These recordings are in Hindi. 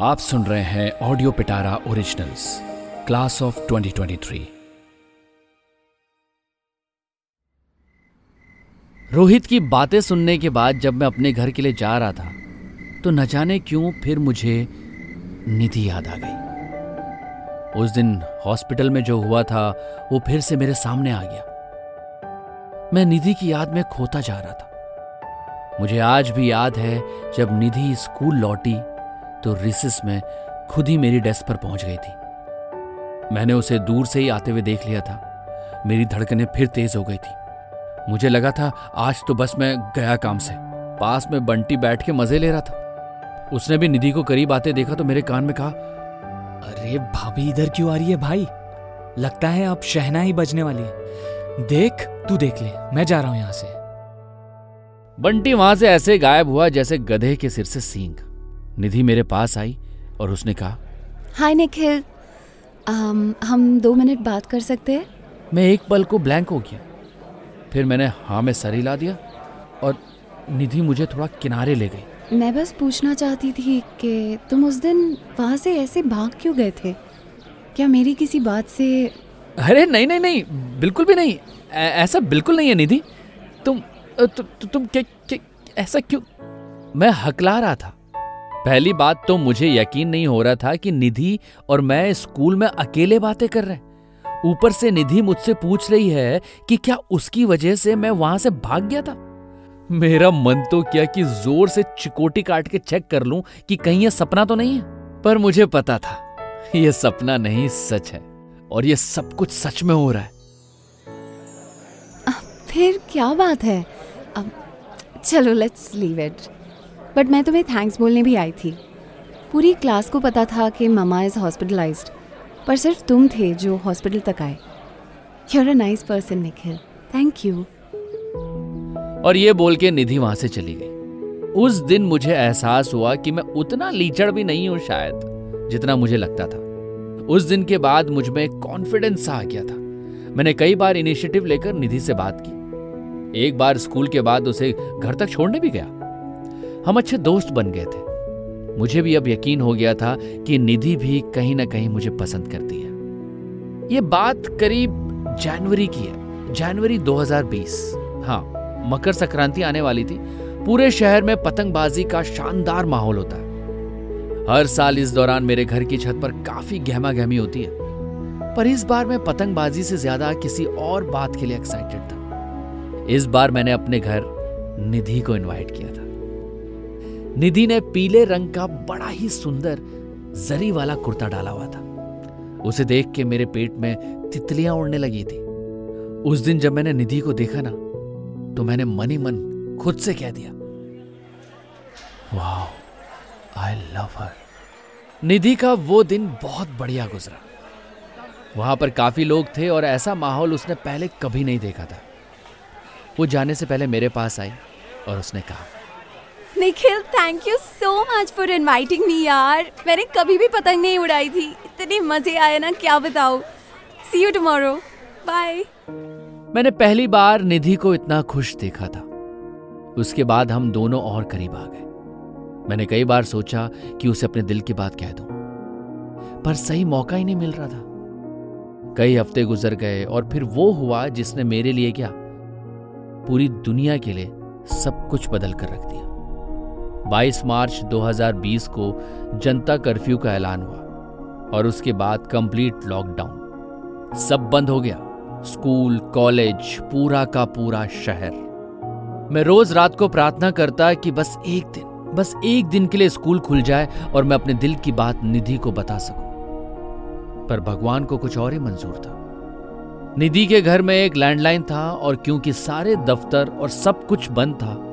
आप सुन रहे हैं audio Pitara originals class of 2023 Rohit की बातें सुनने के बाद जब मैं अपने घर के लिए जा रहा था तो न जाने क्यों फिर मुझे निधि याद आ गई। उस दिन हॉस्पिटल में जो हुआ था, वो फिर से मेरे सामने आ गया। मैं निधि की याद में खोता जा रहा था। मुझे आज भी याद है जब निधि स्कूल लौटी तो रिसिस में खुद ही मेरी डेस्क पर पहुँच गई थी। मैंने उसे दूर से ही आते हुए देख लिया था। मेरी धड़कनें फिर तेज हो गई थी। मुझे लगा था, आज तो बस मैं गया काम से। पास में बंटी बैठ के मज़े ले रहा था। उसने भी निधि को करीब आते देखा तो मेरे कान में कहा, अरे भाभी, इधर क्यों आ रही है भाई? लगता है अब शहना ही बजने वाली है। देख, तू देख ले, मैं जा रहा हूँ यहाँ से। बंटी वहाँ से ऐसे गायब हुआ जैसे गधे के सिर से सींग। निधि मेरे पास आई और उसने कहा हाय निखिल um, हम दो मिनट बात कर सकते हैं? मैं एक पल को ब्लैंक हो गया। फिर मैंने हाँ में सर हिला दिया और निधि मुझे थोड़ा किनारे ले गई। मैं बस पूछना चाहती थी कि तुम उस दिन वहाँ से ऐसे भाग क्यों गए थे? क्या मेरी किसी बात से अरे नहीं नहीं नहीं बिल्कुल भी नहीं। ऐसा बिल्कुल नहीं है निधि। तुम तु, तु, तुम क्या ऐसा क्यों? मैं हकला रहा था। पहली बात तो मुझे यकीन नहीं हो रहा था कि निधि और मैं स्कूल में अकेले बातें कर रहे हैं। ऊपर से निधि मुझसे पूछ रही है कि क्या उसकी वजह से मैं वहाँ से भाग गया था? मेरा मन तो क्या कि ज़ोर से चिकोटी काट के चेक कर लूँ कि कहीं यह सपना तो नहीं है। पर मुझे पता था यह सपना नहीं सच है और यह सब कुछ सच में हो रहा है। फिर क्या बात है? अब चलो लेट्स लीव इट बट मैं तुम्हें थैंक्स बोलने भी आई थी। पूरी क्लास को पता था कि ममा इज़ हॉस्पिटलाइज पर सिर्फ़ तुम थे जो हॉस्पिटल तक आए। You're a nice person Nikhil thank you और ये बोल के निधि वहाँ से चली गई। उस दिन मुझे एहसास हुआ कि मैं उतना लीचड़ भी नहीं हूँ शायद, जितना मुझे लगता था। उस दिन के बाद मुझमें कॉन्फिडेंस आ गया था। मैंने कई बार इनिशिएटिव लेकर निधि से बात की। एक बार स्कूल के बाद उसे घर तक छोड़ने भी गया। हम अच्छे दोस्त बन गए थे। मुझे भी अब यकीन हो गया था कि निधि भी कहीं ना कहीं मुझे पसंद करती है। ये बात करीब जनवरी की है, जनवरी 2020 हाँ मकर संक्रांति आने वाली थी। पूरे शहर में पतंगबाजी का शानदार माहौल होता है। हर साल इस दौरान मेरे घर की छत पर काफ़ी गहमा गहमी होती है। पर इस बार मैं पतंगबाजी से ज़्यादा किसी और बात के लिए एक्साइटेड था। इस बार मैंने अपने घर निधि को इनवाइट किया था। निधि ने पीले रंग का बड़ा ही सुंदर जरी वाला कुर्ता डाला हुआ था। उसे देख के मेरे पेट में तितलियाँ उड़ने लगी थी। उस दिन जब मैंने निधि को देखा ना तो मैंने मन ही मन खुद से कह दिया आई लव हर निधि का वो दिन बहुत बढ़िया गुजरा। वहाँ पर काफ़ी लोग थे और ऐसा माहौल उसने पहले कभी नहीं देखा था। वो जाने से पहले मेरे पास आई और उसने कहा Nikhil thank you so much for inviting me यार। मैंने कभी भी पतंग नहीं उड़ाई थी। इतने मज़े आए ना, क्या बताओ सी यू टुमारो बाय मैंने पहली बार निधि को इतना खुश देखा था। उसके बाद हम दोनों और करीब आ गए। मैंने कई बार सोचा कि उसे अपने दिल की बात कह दूँ। पर सही मौका ही नहीं मिल रहा था। कई हफ़्ते गुजर गए और फिर वो हुआ जिसने मेरे लिए क्या? पूरी दुनिया के लिए सब कुछ बदल कर रख दिया। 22 मार्च 2020 को जनता कर्फ्यू का ऐलान हुआ और उसके बाद कंप्लीट लॉकडाउन। सब बंद हो गया। स्कूल, कॉलेज, पूरा का पूरा शहर। मैं रोज रात को प्रार्थना करता कि बस एक दिन, बस एक दिन के लिए स्कूल खुल जाए और मैं अपने दिल की बात निधि को बता सकूँ। पर भगवान को कुछ और ही मंजूर था। निधि के घर में एक लैंडलाइन था और क्योंकि सारे दफ्तर और सब कुछ बंद था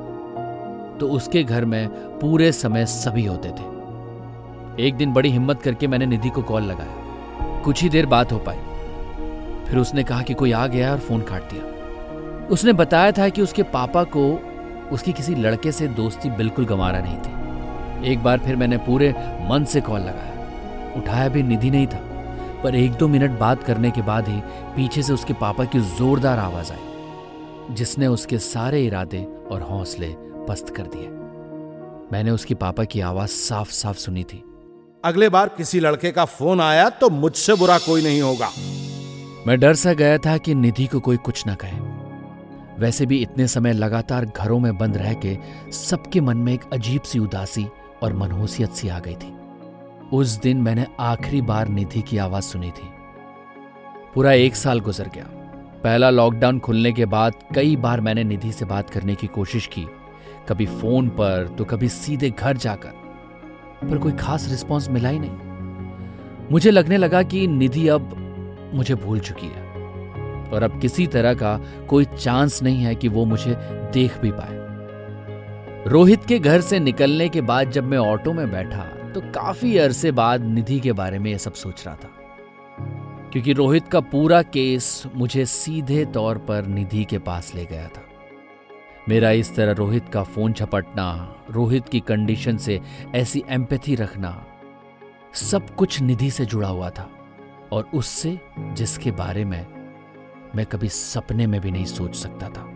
तो उसके घर में पूरे समय सभी होते थे। एक दिन बड़ी हिम्मत करके मैंने निधि को कॉल लगाया। कुछ ही देर बात हो पाई। फिर उसने कहा कि कोई आ गया और फ़ोन काट दिया। उसने बताया था कि उसके पापा को उसकी किसी लड़के से दोस्ती बिल्कुल गंवारा नहीं थी। एक बार फिर मैंने पूरे मन से कॉल लगाया। उठाया भी निधि नहीं था। पर एक दो मिनट बात करने के बाद ही पीछे से उसके पापा की जोरदार आवाज़ आई, जिसने उसके सारे इरादे और हौसले पस्त कर दिए। मैंने उसके पापा की आवाज़ साफ़ साफ़ सुनी थी। अगले बार किसी लड़के का फ़ोन आया तो मुझसे बुरा कोई नहीं होगा। मैं डर सा गया था कि निधि को कोई कुछ ना कहे। वैसे भी इतने समय लगातार घरों में बंद रह के सबके मन में एक अजीब सी उदासी और मनहूसियत सी आ गई थी। उस दिन मैंने आखिरी बार निधि की आवाज़ सुनी थी। पूरा एक साल गुजर गया। पहला लॉकडाउन खुलने के बाद कई बार मैंने निधि से बात करने की कोशिश की कभी फ़ोन पर तो कभी सीधे घर जाकर। पर कोई खास रिस्पांस मिला ही नहीं। मुझे लगने लगा कि निधि अब मुझे भूल चुकी है। और अब किसी तरह का कोई चांस नहीं है कि वो मुझे देख भी पाए। रोहित के घर से निकलने के बाद जब मैं ऑटो में बैठा तो काफ़ी अरसे बाद निधि के बारे में यह सब सोच रहा था। क्योंकि रोहित का पूरा केस मुझे सीधे तौर पर निधि के पास ले गया था। मेरा इस तरह रोहित का फ़ोन झपटना, रोहित की कंडीशन से ऐसी एम्पैथी रखना, सब कुछ निधि से जुड़ा हुआ था। और उससे, जिसके बारे में मैं कभी सपने में भी नहीं सोच सकता था।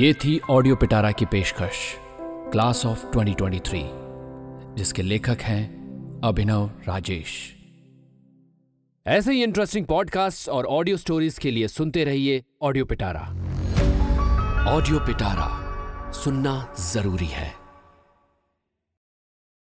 ये थी ऑडियो पिटारा की पेशकश क्लास ऑफ़ 2023 जिसके लेखक हैं अभिनव राजेश। ऐसे ही इंटरेस्टिंग पॉडकास्ट और ऑडियो स्टोरीज के लिए सुनते रहिए ऑडियो पिटारा ऑडियो पिटारा सुनना ज़रूरी है।